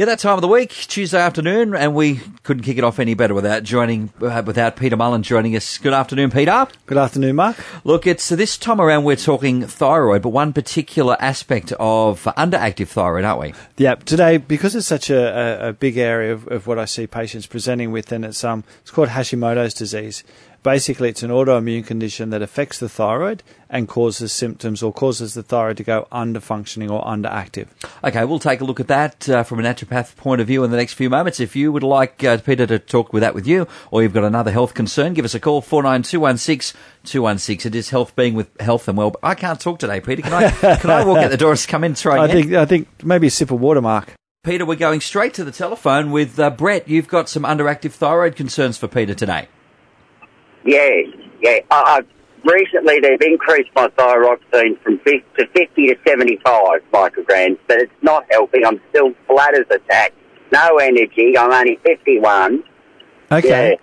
Yeah, that time of the week, Tuesday afternoon, and we couldn't kick it off any better without joining, uh, without Peter Mullen joining us. Good afternoon, Peter. Good afternoon, Mark. Look, it's uh, this time around we're talking thyroid, but one particular aspect of underactive thyroid, aren't we? Yeah, today because it's such a, a, a big area of, of, what I see patients presenting with, and it's um it's called Hashimoto's disease, Basically, it's an autoimmune condition that affects the thyroid and causes symptoms or causes the thyroid to go under functioning or underactive. Okay, we'll take a look at that uh, from a naturopath point of view in the next few moments. If you would like uh, Peter to talk with that with you, or you've got another health concern, give us a call four nine two one six two one six. It is health being with health and well. I can't talk today, Peter. Can I? can I walk out the door and come in? Try? I think I think maybe a sip of water, Mark. Peter, we're going straight to the telephone with uh, Brett. You've got some underactive thyroid concerns for Peter today. Yeah, yeah. I, I, recently, they've increased my thyroxine from 50 to 50 to 75 micrograms, but it's not helping. I'm still flat as a tack. No energy. I'm only 51. Okay.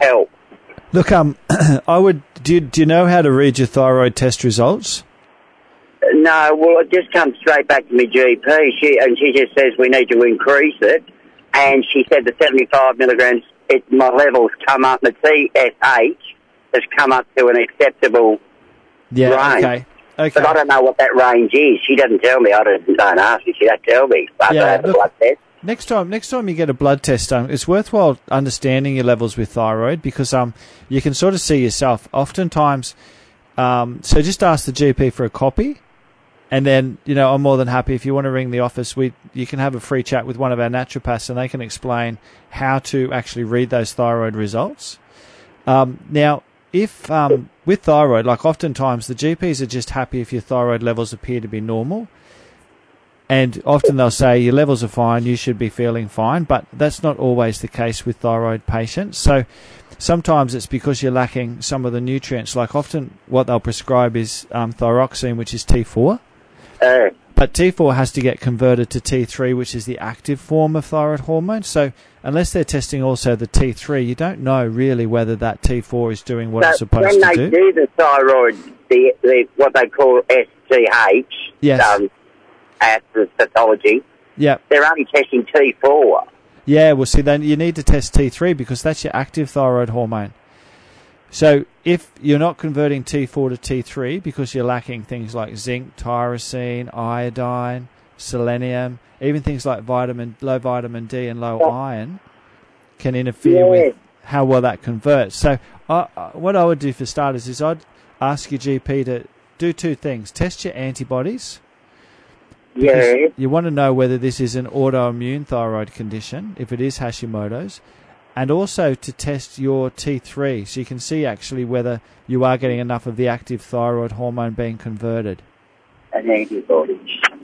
Yeah, help. Look, um, I would. Do you, do you know how to read your thyroid test results? No, well, it just comes straight back to my GP. She and she just says we need to increase it, and she said the 75 milligrams it, my levels come up, the TSH has come up to an acceptable yeah, range. Okay. Okay. But I don't know what that range is. She doesn't tell me. I don't, don't ask her. She don't tell me. But yeah, look, blood test. Next time, next time you get a blood test done, it's worthwhile understanding your levels with thyroid because um, you can sort of see yourself. Oftentimes, um, so just ask the GP for a copy and then, you know, I'm more than happy if you want to ring the office. We you can have a free chat with one of our naturopaths, and they can explain how to actually read those thyroid results. Um, now, if um, with thyroid, like oftentimes the GPs are just happy if your thyroid levels appear to be normal, and often they'll say your levels are fine, you should be feeling fine, but that's not always the case with thyroid patients. So sometimes it's because you're lacking some of the nutrients. Like often, what they'll prescribe is um, thyroxine, which is T4 uh, but T4 has to get converted to T3, which is the active form of thyroid hormone. So unless they're testing also the T3, you don't know really whether that T4 is doing what it's supposed to do. When they do the thyroid, the, the what they call STH, yes. um, at the pathology, yeah, they're only testing T4. Yeah, well, see, then you need to test T3 because that's your active thyroid hormone. So if you're not converting T4 to T3 because you're lacking things like zinc, tyrosine, iodine, selenium, even things like vitamin, low vitamin D and low iron can interfere yeah. with how well that converts. So uh, what I would do for starters is I'd ask your GP to do two things: test your antibodies. Yeah. You want to know whether this is an autoimmune thyroid condition. If it is Hashimoto's, and also to test your T3 so you can see actually whether you are getting enough of the active thyroid hormone being converted. And antibodies.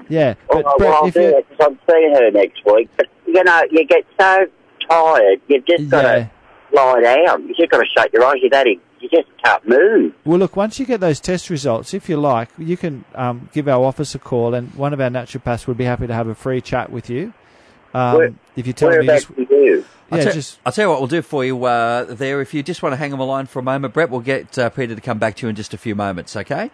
Yeah. But, Brett, I'll do it because I'm seeing her next week. But, you know, you get so tired, you've just got to lie down. You've just got to shut your eyes. You're that you just can't move. Well, look, once you get those test results, if you like, you can um, give our office a call, and one of our naturopaths would be happy to have a free chat with you. Um, if you tell me, just, you? I'll, tell, just, I'll tell you what we'll do for you uh, there. If you just want to hang on the line for a moment, Brett, we'll get uh, Peter to come back to you in just a few moments. Okay.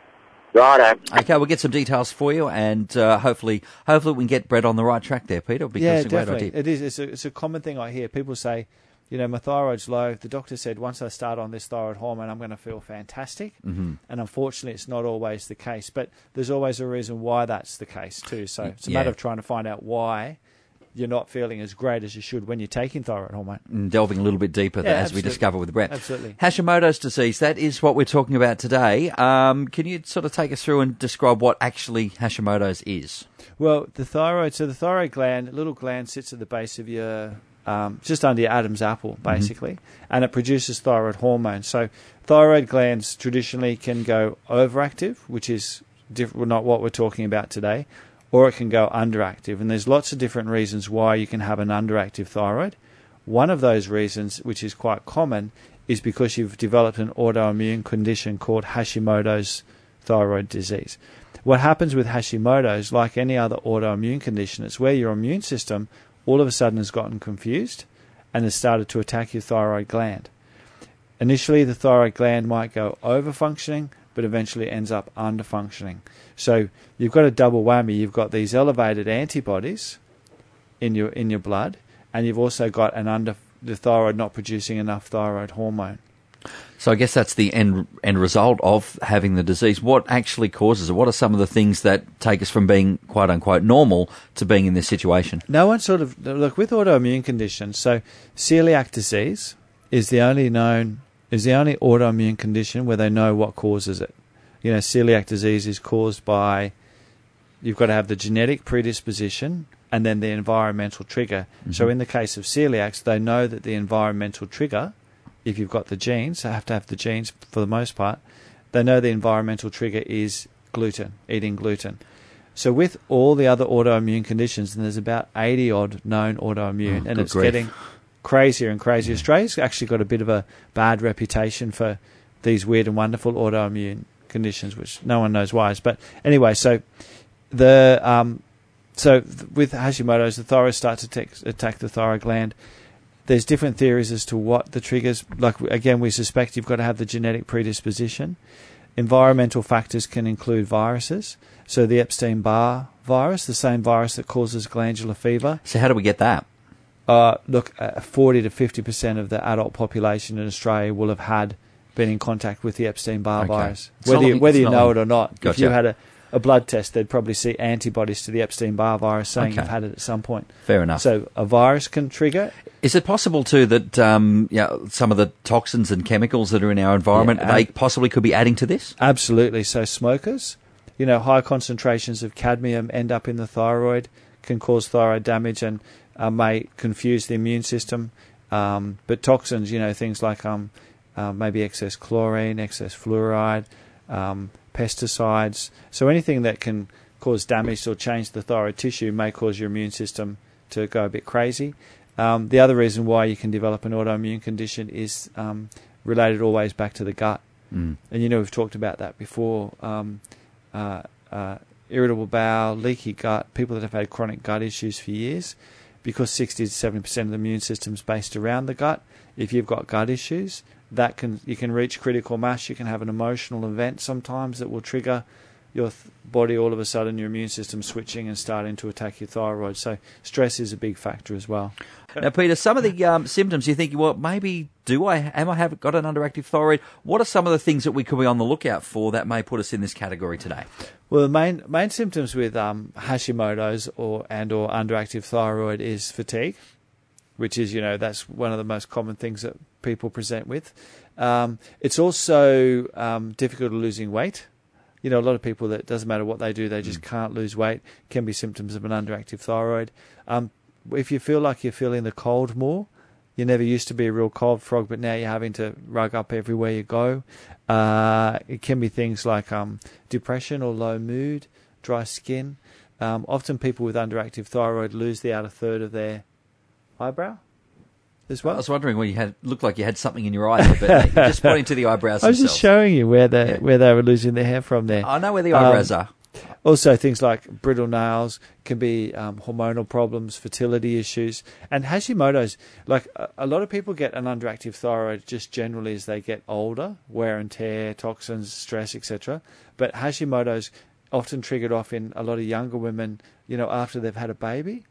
Right. Okay, we'll get some details for you, and uh, hopefully, hopefully we can get Brett on the right track there, Peter. Because yeah, it's a definitely. It is. It's a, it's a common thing I hear. People say, you know, my thyroid's low. The doctor said once I start on this thyroid hormone, I'm going to feel fantastic. Mm-hmm. And unfortunately, it's not always the case. But there's always a reason why that's the case too. So it's a yeah. matter of trying to find out why you're not feeling as great as you should when you're taking thyroid hormone. And delving a little bit deeper, yeah, as we discover with Brett. Absolutely. Hashimoto's disease, that is what we're talking about today. Um, can you sort of take us through and describe what actually Hashimoto's is? Well, the thyroid, so the thyroid gland, little gland sits at the base of your, um, just under your Adam's apple, mm-hmm. basically, mm-hmm. and it produces thyroid hormone. So thyroid glands traditionally can go overactive, which is diff- not what we're talking about today, or it can go underactive. And there's lots of different reasons why you can have an underactive thyroid. One of those reasons, which is quite common, is because you've developed an autoimmune condition called Hashimoto's thyroid disease. What happens with Hashimoto's, like any other autoimmune condition, it's where your immune system all of a sudden has gotten confused and has started to attack your thyroid gland. Initially, the thyroid gland might go over functioning, but eventually ends up under functioning. So you've got a double whammy. You've got these elevated antibodies in your in your blood, and you've also got an under the thyroid not producing enough thyroid hormone. So I guess that's the end end result of having the disease. What actually causes it? What are some of the things that take us from being quote unquote normal to being in this situation? No one sort of look with autoimmune conditions. So celiac disease is the only known is the only autoimmune condition where they know what causes it. You know, celiac disease is caused by you've got to have the genetic predisposition and then the environmental trigger. Mm-hmm. So in the case of celiacs, they know that the environmental trigger if you've got the genes, they have to have the genes for the most part. They know the environmental trigger is gluten, eating gluten. So with all the other autoimmune conditions, and there's about 80 odd known autoimmune, oh, and it's grief. getting crazier and crazier. Australia's actually got a bit of a bad reputation for these weird and wonderful autoimmune conditions, which no one knows why. But anyway, so the um, so with Hashimoto's, the thyroid starts to attack, attack the thyroid gland there's different theories as to what the triggers. Like again, we suspect you've got to have the genetic predisposition. Environmental factors can include viruses. So the Epstein Barr virus, the same virus that causes glandular fever. So how do we get that? Uh, look, uh, 40 to 50 percent of the adult population in Australia will have had been in contact with the Epstein Barr okay. virus, it's whether you, whether you know it or not. Gotcha. If you had a a blood test, they'd probably see antibodies to the Epstein Barr virus saying Okay. you've had it at some point. Fair enough. So a virus can trigger. Is it possible too that um, yeah, some of the toxins and chemicals that are in our environment Yeah, they possibly could be adding to this? Absolutely. So smokers, you know, high concentrations of cadmium end up in the thyroid, can cause thyroid damage and uh, may confuse the immune system. Um, but toxins, you know, things like um, uh, maybe excess chlorine, excess fluoride, um, pesticides. So anything that can cause damage or change the thyroid tissue may cause your immune system to go a bit crazy. Um, the other reason why you can develop an autoimmune condition is um, related always back to the gut. Mm. And you know, we've talked about that before. Um, uh, uh, irritable bowel, leaky gut, people that have had chronic gut issues for years, because 60 to 70% of the immune system is based around the gut. If you've got gut issues, that can you can reach critical mass. You can have an emotional event sometimes that will trigger your th- body all of a sudden your immune system switching and starting to attack your thyroid. So stress is a big factor as well. Now, Peter, some of the um, symptoms you think, well, maybe do I am I have got an underactive thyroid? What are some of the things that we could be on the lookout for that may put us in this category today? Well, the main main symptoms with um, Hashimoto's or and or underactive thyroid is fatigue, which is you know that's one of the most common things that people present with. Um, it's also um, difficult losing weight. You know, a lot of people that doesn't matter what they do, they just can't lose weight. Can be symptoms of an underactive thyroid. Um, if you feel like you're feeling the cold more, you never used to be a real cold frog, but now you're having to rug up everywhere you go. Uh, it can be things like um, depression or low mood, dry skin. Um, often people with underactive thyroid lose the outer third of their eyebrow as I was wondering when you had looked like you had something in your eye, there, but you're just pointing to the eyebrows I was themselves. just showing you where they Yeah. where they were losing their hair from there. I know where the Um, eyebrows are. Also, things like brittle nails can be um, hormonal problems, fertility issues, and Hashimoto's. Like a, a lot of people get an underactive thyroid just generally as they get older, wear and tear, toxins, stress, etc. But Hashimoto's often triggered off in a lot of younger women, you know, after they've had a baby.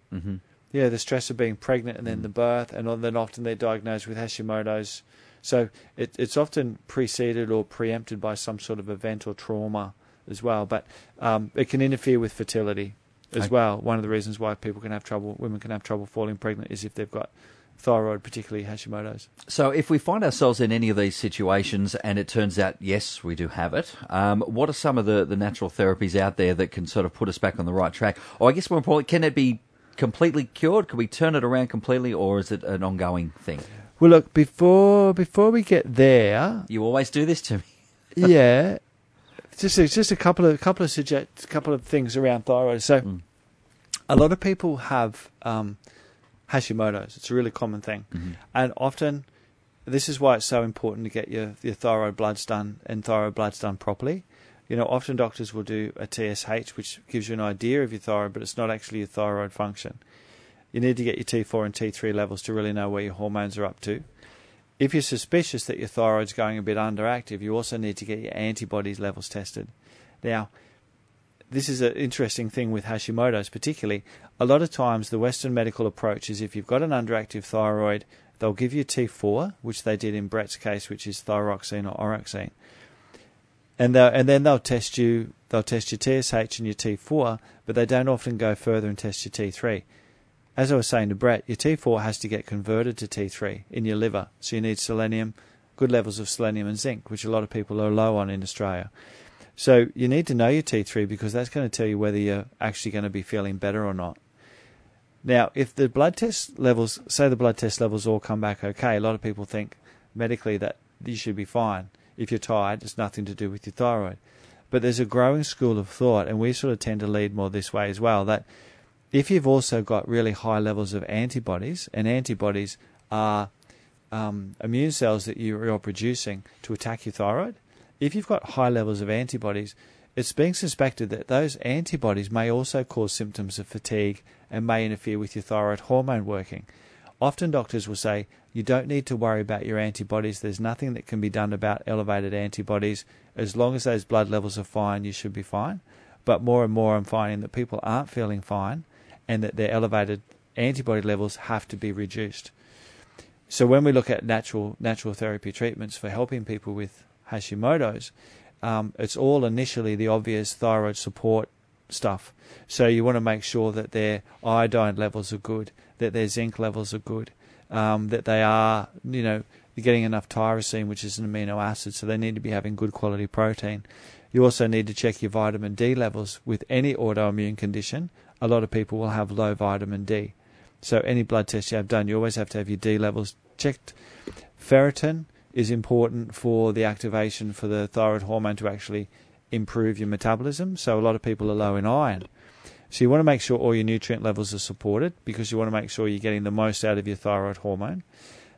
Hmm Yeah, the stress of being pregnant and then the birth, and then often they're diagnosed with Hashimoto's. So it, it's often preceded or preempted by some sort of event or trauma as well. But um, it can interfere with fertility as Okay. well. One of the reasons why people can have trouble, women can have trouble falling pregnant, is if they've got thyroid, particularly Hashimoto's. So, if we find ourselves in any of these situations and it turns out, yes, we do have it, um, what are some of the, the natural therapies out there that can sort of put us back on the right track? Or I guess more importantly, can it be completely cured? Can we turn it around completely, or is it an ongoing thing? Well, look before before we get there, You always do this to me. yeah, just a, just a couple of couple of suggest couple of things around thyroid. So, Mm. a lot of people have um, Hashimoto's. It's a really common thing, Mhm. and often this is why it's so important to get your your thyroid bloods done and thyroid bloods done properly. You know, often doctors will do a TSH, which gives you an idea of your thyroid, but it's not actually your thyroid function. You need to get your T4 and T3 levels to really know where your hormones are up to. If you're suspicious that your thyroid's going a bit underactive, you also need to get your antibodies levels tested. Now, this is an interesting thing with Hashimoto's, particularly. A lot of times, the Western medical approach is if you've got an underactive thyroid, they'll give you T4, which they did in Brett's case, which is thyroxine or oroxine, and they and then they'll test you. They'll test your TSH and your T4, but they don't often go further and test your T3. As I was saying to Brett, your T4 has to get converted to T3 in your liver, so you need selenium, good levels of selenium and zinc, which a lot of people are low on in Australia. So you need to know your T3 because that's going to tell you whether you're actually going to be feeling better or not. Now, if the blood test levels, say the blood test levels all come back okay, a lot of people think medically that you should be fine. If you're tired, it's nothing to do with your thyroid. But there's a growing school of thought, and we sort of tend to lead more this way as well, that if you've also got really high levels of antibodies, and antibodies are um, immune cells that you're producing to attack your thyroid, if you've got high levels of antibodies, it's being suspected that those antibodies may also cause symptoms of fatigue and may interfere with your thyroid hormone working. Often doctors will say, you don't need to worry about your antibodies. There's nothing that can be done about elevated antibodies. As long as those blood levels are fine, you should be fine. But more and more, I'm finding that people aren't feeling fine and that their elevated antibody levels have to be reduced. So when we look at natural natural therapy treatments for helping people with Hashimoto's, um, it's all initially the obvious thyroid support stuff. So you want to make sure that their iodine levels are good, that their zinc levels are good, um, that they are, you know, getting enough tyrosine, which is an amino acid, so they need to be having good quality protein. You also need to check your vitamin D levels with any autoimmune condition. A lot of people will have low vitamin D. So any blood test you have done, you always have to have your D levels checked. Ferritin is important for the activation for the thyroid hormone to actually improve your metabolism. So a lot of people are low in iron. So you want to make sure all your nutrient levels are supported because you want to make sure you're getting the most out of your thyroid hormone.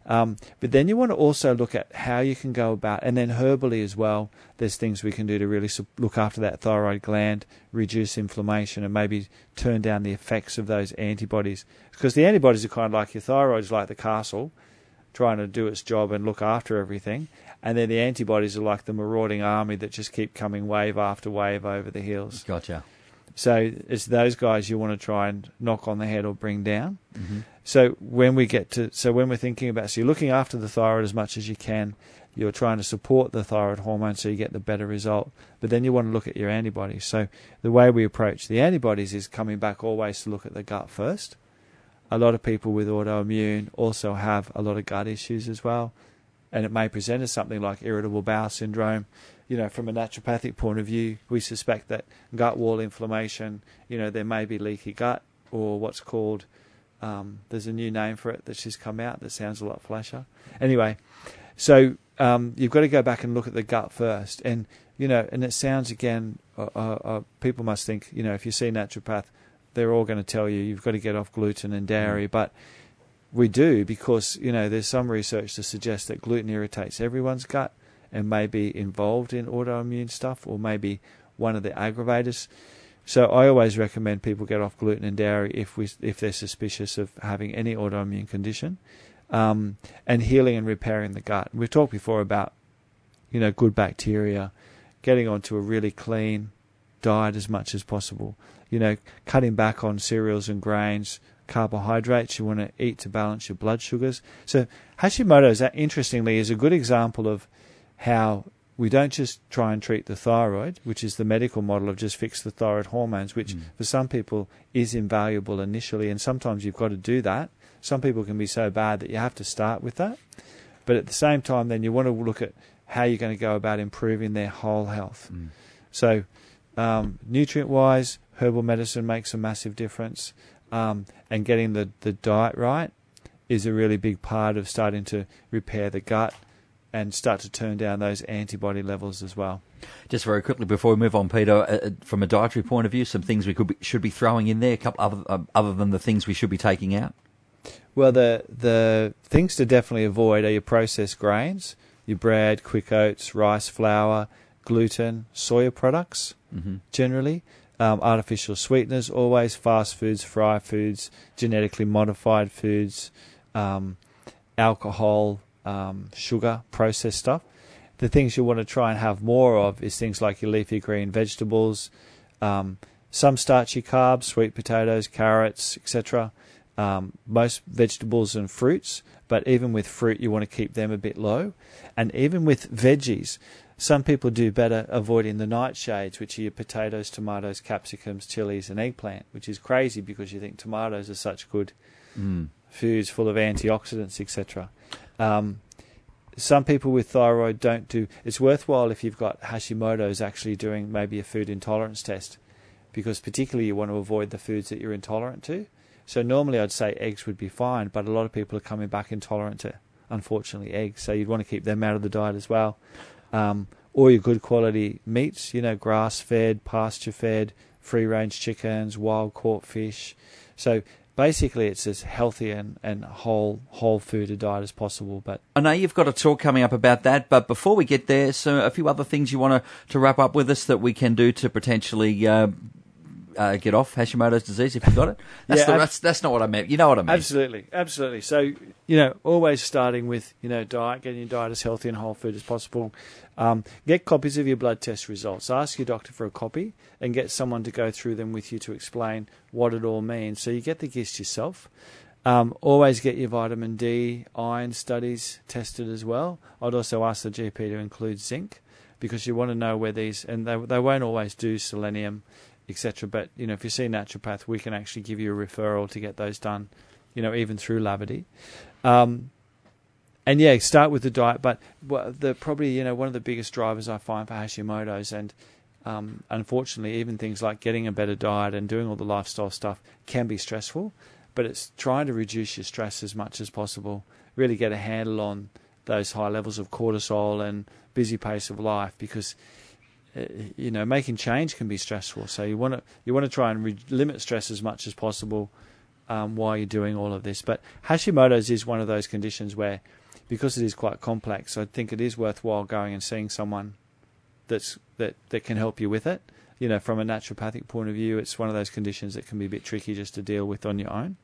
Um, but then you want to also look at how you can go about, and then herbally as well. There's things we can do to really look after that thyroid gland, reduce inflammation, and maybe turn down the effects of those antibodies. Because the antibodies are kind of like your thyroid's like the castle, trying to do its job and look after everything. And then the antibodies are like the marauding army that just keep coming wave after wave over the hills. Gotcha. So it's those guys you want to try and knock on the head or bring down. Mm-hmm. So when we get to, so when we're thinking about, so you're looking after the thyroid as much as you can. You're trying to support the thyroid hormone so you get the better result. But then you want to look at your antibodies. So the way we approach the antibodies is coming back always to look at the gut first a lot of people with autoimmune also have a lot of gut issues as well. And it may present as something like irritable bowel syndrome. You know, from a naturopathic point of view, we suspect that gut wall inflammation, you know, there may be leaky gut or what's called, um, there's a new name for it that's just come out that sounds a lot flasher. Anyway, so um, you've got to go back and look at the gut first. And, you know, and it sounds again, uh, uh, uh people must think, you know, if you see naturopath, they're all going to tell you you've got to get off gluten and dairy, mm. but we do because you know there's some research to suggest that gluten irritates everyone's gut and may be involved in autoimmune stuff or maybe one of the aggravators. So I always recommend people get off gluten and dairy if we if they're suspicious of having any autoimmune condition, um, and healing and repairing the gut. We've talked before about you know good bacteria, getting onto a really clean diet as much as possible you know, cutting back on cereals and grains, carbohydrates. You want to eat to balance your blood sugars. So Hashimoto's, that interestingly, is a good example of how we don't just try and treat the thyroid, which is the medical model of just fix the thyroid hormones, which mm. for some people is invaluable initially, and sometimes you've got to do that. Some people can be so bad that you have to start with that. But at the same time, then you want to look at how you're going to go about improving their whole health. Mm. So, um, nutrient wise, herbal medicine makes a massive difference. Um, and getting the, the diet right is a really big part of starting to repair the gut and start to turn down those antibody levels as well. Just very quickly before we move on, Peter, uh, uh from a dietary point of view, some things we could be, should be throwing in there, a couple other uh, other than the things we should be taking out. Well, the the things to definitely avoid are your processed grains, your bread, quick oats, rice flour, gluten, soya products, mm-hmm. generally um, artificial sweeteners, always fast foods, fry foods, genetically modified foods, um, alcohol, um, sugar, processed stuff. The things you want to try and have more of is things like your leafy green vegetables, um, some starchy carbs, sweet potatoes, carrots, etc. Um, most vegetables and fruits, but even with fruit, you want to keep them a bit low. And even with veggies, some people do better avoiding the nightshades, which are your potatoes, tomatoes, capsicums, chilies, and eggplant, which is crazy because you think tomatoes are such good Mm. foods full of antioxidants, etc. Um, some people with thyroid don't do. It's worthwhile if you've got Hashimoto's actually doing maybe a food intolerance test, because particularly you want to avoid the foods that you're intolerant to. So normally I'd say eggs would be fine, but a lot of people are coming back intolerant to, unfortunately, eggs. So you'd want to keep them out of the diet as well. Um, or your good quality meats, you know, grass fed, pasture fed, free range chickens, wild caught fish. So basically, it's as healthy and, and whole whole food a diet as possible. But I know you've got a talk coming up about that, but before we get there, so a few other things you want to, to wrap up with us that we can do to potentially uh, uh, get off Hashimoto's disease if you've got it. That's, Yeah, the, ab- that's, that's not what I meant. You know what I mean. Absolutely, absolutely. So you know, always starting with you know diet, getting your diet as healthy and whole food as possible. Um, get copies of your blood test results. Ask your doctor for a copy, and get someone to go through them with you to explain what it all means. So you get the gist yourself. Um, always get your vitamin D, iron studies tested as well. I'd also ask the GP to include zinc because you want to know where these, and they they won't always do selenium, etc. But you know, if you see a naturopath, we can actually give you a referral to get those done. You know, even through Laverty. Um, and yeah, start with the diet. But the probably you know one of the biggest drivers I find for Hashimoto's, and um, unfortunately, even things like getting a better diet and doing all the lifestyle stuff can be stressful. But it's trying to reduce your stress as much as possible. Really get a handle on those high levels of cortisol and busy pace of life because you know making change can be stressful. So you want to you want to try and re- limit stress as much as possible um, while you're doing all of this. But Hashimoto's is one of those conditions where, because it is quite complex, I think it is worthwhile going and seeing someone that's that that can help you with it. You know, from a naturopathic point of view, it's one of those conditions that can be a bit tricky just to deal with on your own.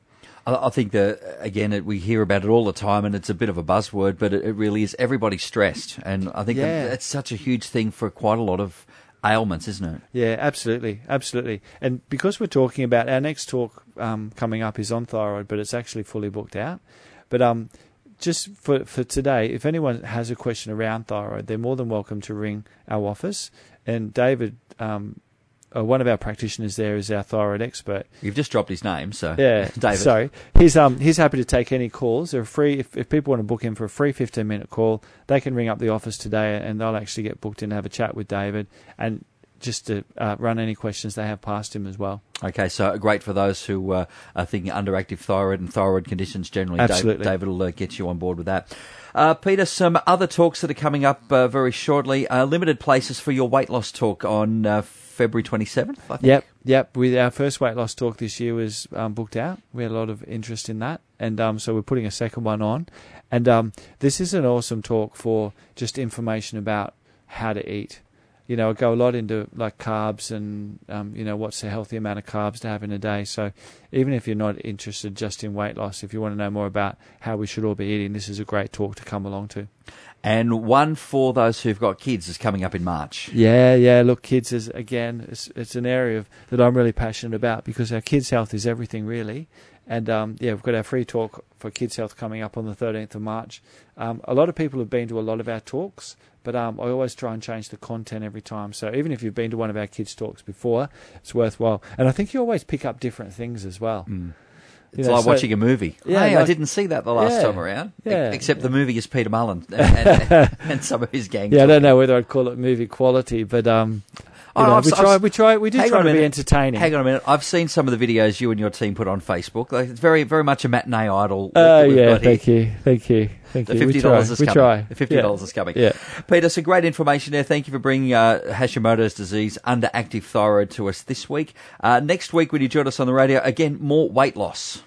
I, I think that again, it, we hear about it all the time, and it's a bit of a buzzword, but it, it really is. Everybody's stressed, and I think Yeah. such a huge thing for quite a lot of ailments, isn't it? Yeah, absolutely, absolutely. And because we're talking about our next talk um, coming up is on thyroid, but it's actually fully booked out. But um, just for for today, if anyone has a question around thyroid, they're more than welcome to ring our office. And David, um, uh, one of our practitioners there, is our thyroid expert. You've just dropped his name, so Yeah, David. Sorry, he's um he's happy to take any calls. They're free. If, if people want to book him for a free fifteen minute call, they can ring up the office today, and they'll actually get booked in to have a chat with David and just to uh, run any questions they have past him as well. Okay, so great for those who uh, are thinking underactive thyroid and thyroid conditions generally. Absolutely. David will uh, get you on board with that. Uh, Peter, some other talks that are coming up uh, very shortly. Uh, limited places for your weight loss talk on uh, February 27th, I think. Yep, yep. With our first weight loss talk this year was um, booked out. We had a lot of interest in that, and um, so we're putting a second one on. And um, this is an awesome talk for just information about how to eat. You know, I go a lot into like carbs and um, you know what's a healthy amount of carbs to have in a day. So even if you're not interested just in weight loss, if you want to know more about how we should all be eating, this is a great talk to come along to. And one for those who've got kids is coming up in March. Yeah, yeah. Look, kids is again, it's, it's an area of, that I'm really passionate about because our kids' health is everything, really. And um, yeah, we've got our free talk for kids' health coming up on the 13th of March. Um, a lot of people have been to a lot of our talks, but um, I always try and change the content every time. So even if you've been to one of our kids' talks before, it's worthwhile. And I think you always pick up different things as well. It's know, like so- watching a movie. Yeah, hey, I didn't see that the last Yeah, time around. E- yeah, Except the movie is Peter Mullen and, and, and some of his gang. Yeah, I don't know whether I'd call it movie quality, but um, you Oh, know, I've- we try, we try, we do try to a be entertaining. Hang on a minute. I've seen some of the videos you and your team put on Facebook. Like, it's very, very much a matinee idol. Oh we've yeah, thank you, thank you, thank The you. fifty dollars is we coming. try. The fifty dollars is coming. Yeah. Peter, some great information there. Thank you for bringing uh, Hashimoto's disease, under active thyroid, to us this week. Uh, next week, when you join us on the radio, again more weight loss.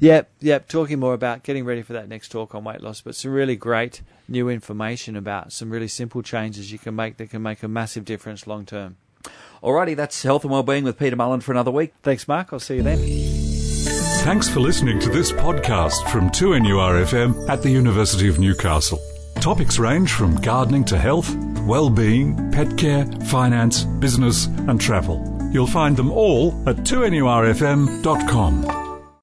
Yep, yep. Talking more about getting ready for that next talk on weight loss, but some really great new information about some really simple changes you can make that can make a massive difference long term. Alrighty, that's health and wellbeing with Peter Mullen for another week. Thanks, Mark. I'll see you then. Thanks for listening to this podcast from 2NURFM at the University of Newcastle. Topics range from gardening to health, well-being, pet care, finance, business and travel. You'll find them all at 2NURFM.com.